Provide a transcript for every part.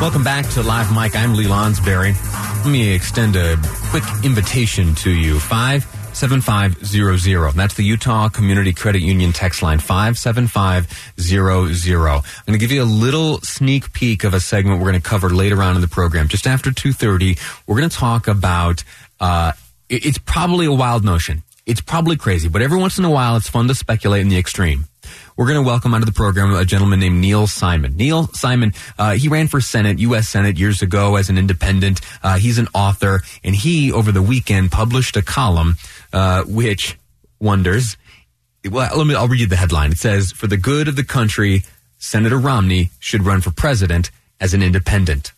Welcome back to Live Mic. I'm Lee Lonsberry. Let me extend a quick invitation to you. 57500. That's the Utah Community Credit Union text line 57500. I'm going to give you a little sneak peek of a segment we're going to cover later on in the program. Just after 2:30, we're going to talk about uh, it's probably a wild notion. It's probably crazy, but every once in a while it's fun to speculate in the extreme we're going to welcome onto the program a gentleman named Neal Simon. Neal Simon, uh, he ran for Senate, U.S. Senate years ago as an independent. Uh, he's an author, and he, over the weekend, published a column uh, which wonders. Well, let me. I'll read you the headline. It says, "For the good of the country, Senator Romney should run for president as an independent."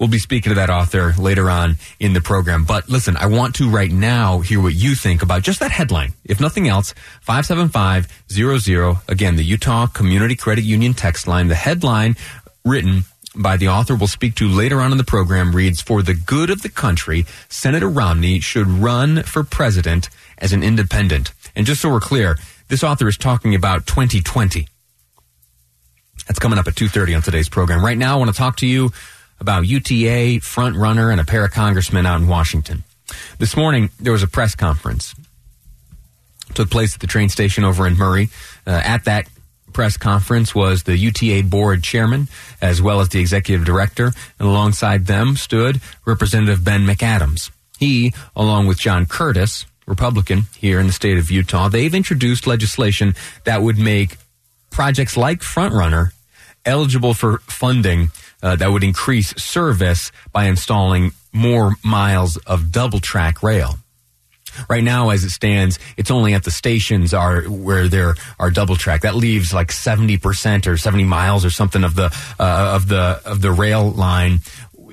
We'll be speaking to that author later on in the program. But listen, I want to right now hear what you think about just that headline. If nothing else, 57500. Again, the Utah Community Credit Union text line. The headline written by the author we'll speak to later on in the program reads For the good of the country, Senator Romney should run for president as an independent. And just so we're clear, this author is talking about 2020. That's coming up at 2.30 on today's program. Right now, I want to talk to you about UTA, front runner, and a pair of congressmen out in Washington. This morning, there was a press conference. It took place at the train station over in Murray. Uh, at that press conference was the UTA board chairman, as well as the executive director, and alongside them stood Representative Ben McAdams. He, along with John Curtis, Republican here in the state of Utah, they've introduced legislation that would make projects like Frontrunner eligible for funding uh, that would increase service by installing more miles of double track rail. Right now, as it stands, it's only at the stations are where there are double track. That leaves like seventy percent or seventy miles or something of the uh, of the of the rail line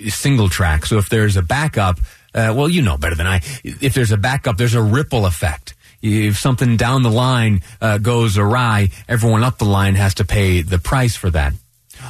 single track. So if there's a backup, uh, well, you know better than I. If there's a backup, there's a ripple effect. If something down the line uh, goes awry, everyone up the line has to pay the price for that.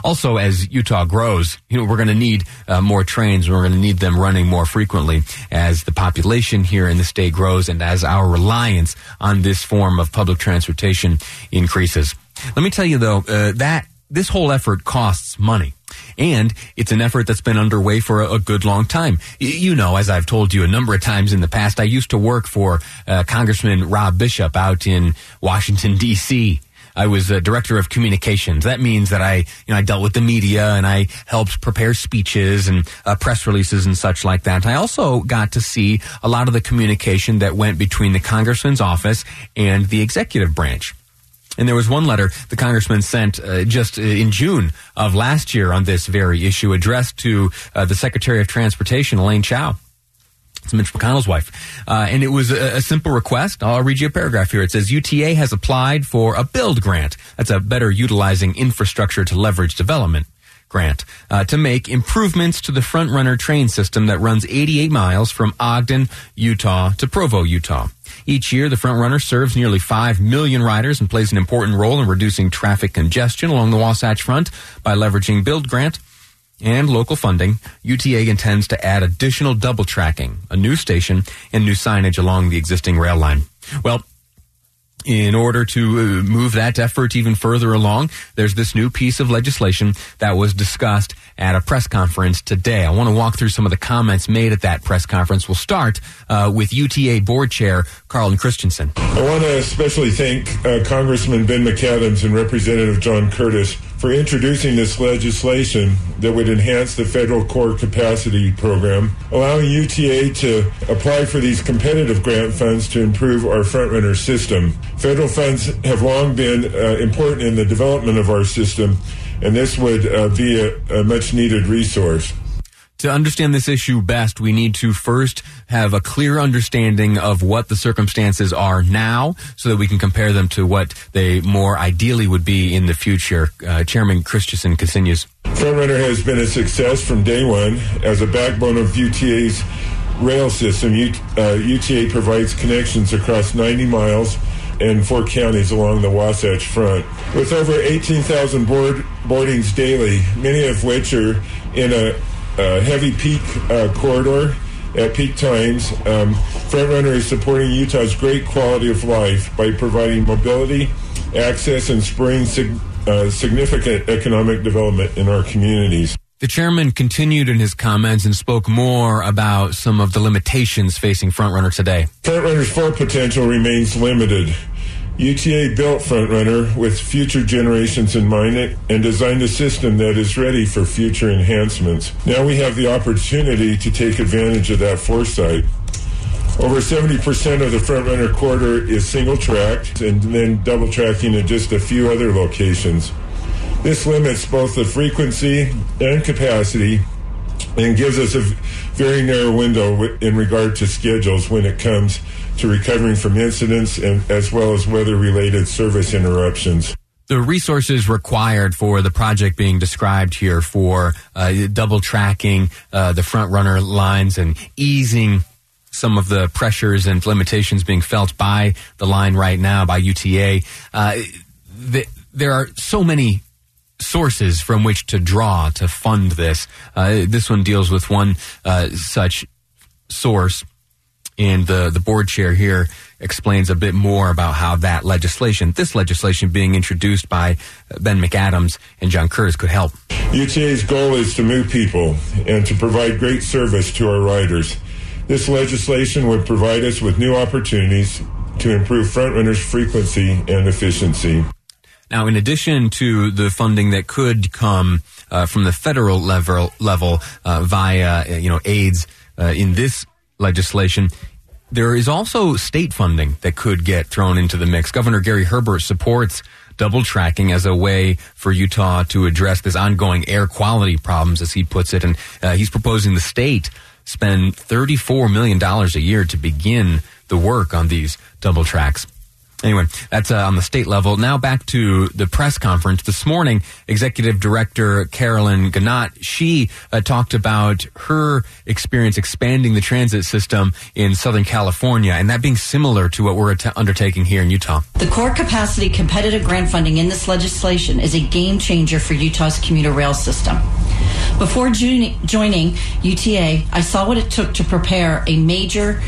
Also, as Utah grows, you know, we're going to need uh, more trains. We're going to need them running more frequently as the population here in the state grows and as our reliance on this form of public transportation increases. Let me tell you though, uh, that this whole effort costs money. And it's an effort that's been underway for a, good long time. You know, as I've told you a number of times in the past, I used to work for uh, Congressman Rob Bishop out in Washington, D.C. I was a director of communications. That means that I, you know, I dealt with the media and I helped prepare speeches and uh, press releases and such like that. I also got to see a lot of the communication that went between the congressman's office and the executive branch. And there was one letter the congressman sent uh, just uh, in June of last year on this very issue addressed to uh, the Secretary of Transportation, Elaine Chao. It's Mitch McConnell's wife. Uh, and it was a, a, simple request. I'll read you a paragraph here. It says UTA has applied for a build grant. That's a better utilizing infrastructure to leverage development grant uh, to make improvements to the front runner train system that runs 88 miles from Ogden, Utah to Provo, Utah. Each year, the front runner serves nearly 5 million riders and plays an important role in reducing traffic congestion along the Wasatch Front by leveraging build grant and local funding, UTA intends to add additional double tracking, a new station, and new signage along the existing rail line. Well, in order to uh, move that effort even further along, there's this new piece of legislation that was discussed at a press conference today. I want to walk through some of the comments made at that press conference. We'll start uh, with UTA board chair Carlton Christensen. I want to especially thank uh, Congressman Ben McAdams and Representative John Curtis for introducing this legislation that would enhance the federal core capacity program, allowing UTA to apply for these competitive grant funds to improve our frontrunner system. Federal funds have long been uh, important in the development of our system, and this would uh, be a, a much needed resource. To understand this issue best, we need to first have a clear understanding of what the circumstances are now so that we can compare them to what they more ideally would be in the future. Uh, Chairman Christensen continues. Frontrunner has been a success from day one as a backbone of UTA's rail system. uh, UTA provides connections across 90 miles and four counties along the Wasatch Front. With over 18,000 board, boardings daily, many of which are in a uh, heavy peak uh, corridor at peak times. Um, Frontrunner is supporting Utah's great quality of life by providing mobility, access, and spurring sig- uh, significant economic development in our communities. The chairman continued in his comments and spoke more about some of the limitations facing Frontrunner today. Frontrunner's full potential remains limited. UTA built Frontrunner with future generations in mind and designed a system that is ready for future enhancements. Now we have the opportunity to take advantage of that foresight. Over 70% of the Frontrunner corridor is single tracked and then double tracking in just a few other locations. This limits both the frequency and capacity and gives us a very narrow window in regard to schedules when it comes to recovering from incidents and as well as weather related service interruptions. The resources required for the project being described here for uh, double tracking uh, the Frontrunner lines and easing some of the pressures and limitations being felt by the line right now by UTA. Uh, the, there are so many sources from which to draw to fund this. Uh, this one deals with one uh, such source and the, the board chair here explains a bit more about how that legislation, this legislation being introduced by Ben McAdams and John Curtis, could help. UTA's goal is to move people and to provide great service to our riders. This legislation would provide us with new opportunities to improve Frontrunners' frequency and efficiency. Now, in addition to the funding that could come uh, from the federal level, level uh, via you know aids uh, in this legislation. There is also state funding that could get thrown into the mix. Governor Gary Herbert supports double tracking as a way for Utah to address this ongoing air quality problems, as he puts it. And uh, he's proposing the state spend $34 million a year to begin the work on these double tracks. Anyway, that's uh, on the state level. Now back to the press conference this morning. Executive Director Carolyn Gonot, she uh, talked about her experience expanding the transit system in Southern California, and that being similar to what we're at- undertaking here in Utah. The core capacity competitive grant funding in this legislation is a game changer for Utah's commuter rail system. Before joining UTA, I saw what it took to prepare a major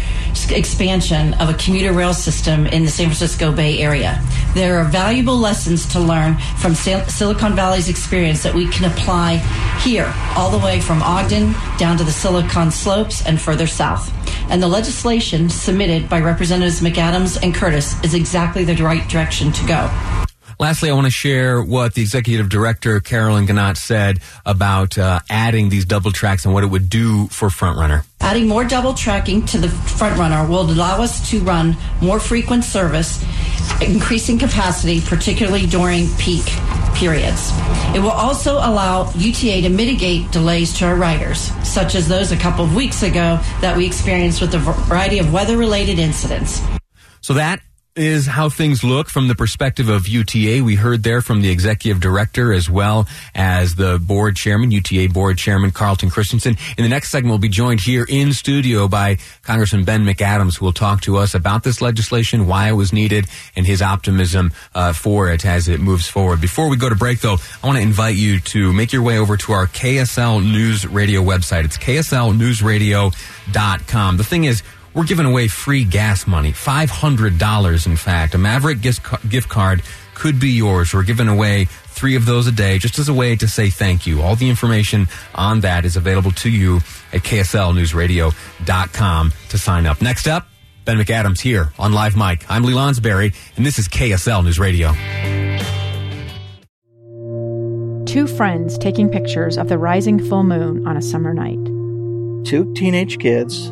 expansion of a commuter rail system in the San Francisco Bay Area. There are valuable lessons to learn from Silicon Valley's experience that we can apply here, all the way from Ogden down to the Silicon Slopes and further south. And the legislation submitted by Representatives McAdams and Curtis is exactly the right direction to go. Lastly, I want to share what the executive director, Carolyn Gonot, said about uh, adding these double tracks and what it would do for Frontrunner. Adding more double tracking to the Frontrunner will allow us to run more frequent service, increasing capacity, particularly during peak periods. It will also allow UTA to mitigate delays to our riders, such as those a couple of weeks ago that we experienced with a variety of weather related incidents. So that is how things look from the perspective of UTA. We heard there from the executive director as well as the board chairman, UTA board chairman Carlton Christensen. In the next segment, we'll be joined here in studio by Congressman Ben McAdams, who will talk to us about this legislation, why it was needed, and his optimism uh, for it as it moves forward. Before we go to break, though, I want to invite you to make your way over to our KSL News Radio website. It's kslnewsradio.com. The thing is, we're giving away free gas money, $500 in fact. A Maverick gift card could be yours. We're giving away three of those a day just as a way to say thank you. All the information on that is available to you at kslnewsradio.com to sign up. Next up, Ben McAdams here on Live Mic. I'm Lee Lonsberry, and this is KSL News Radio. Two friends taking pictures of the rising full moon on a summer night. Two teenage kids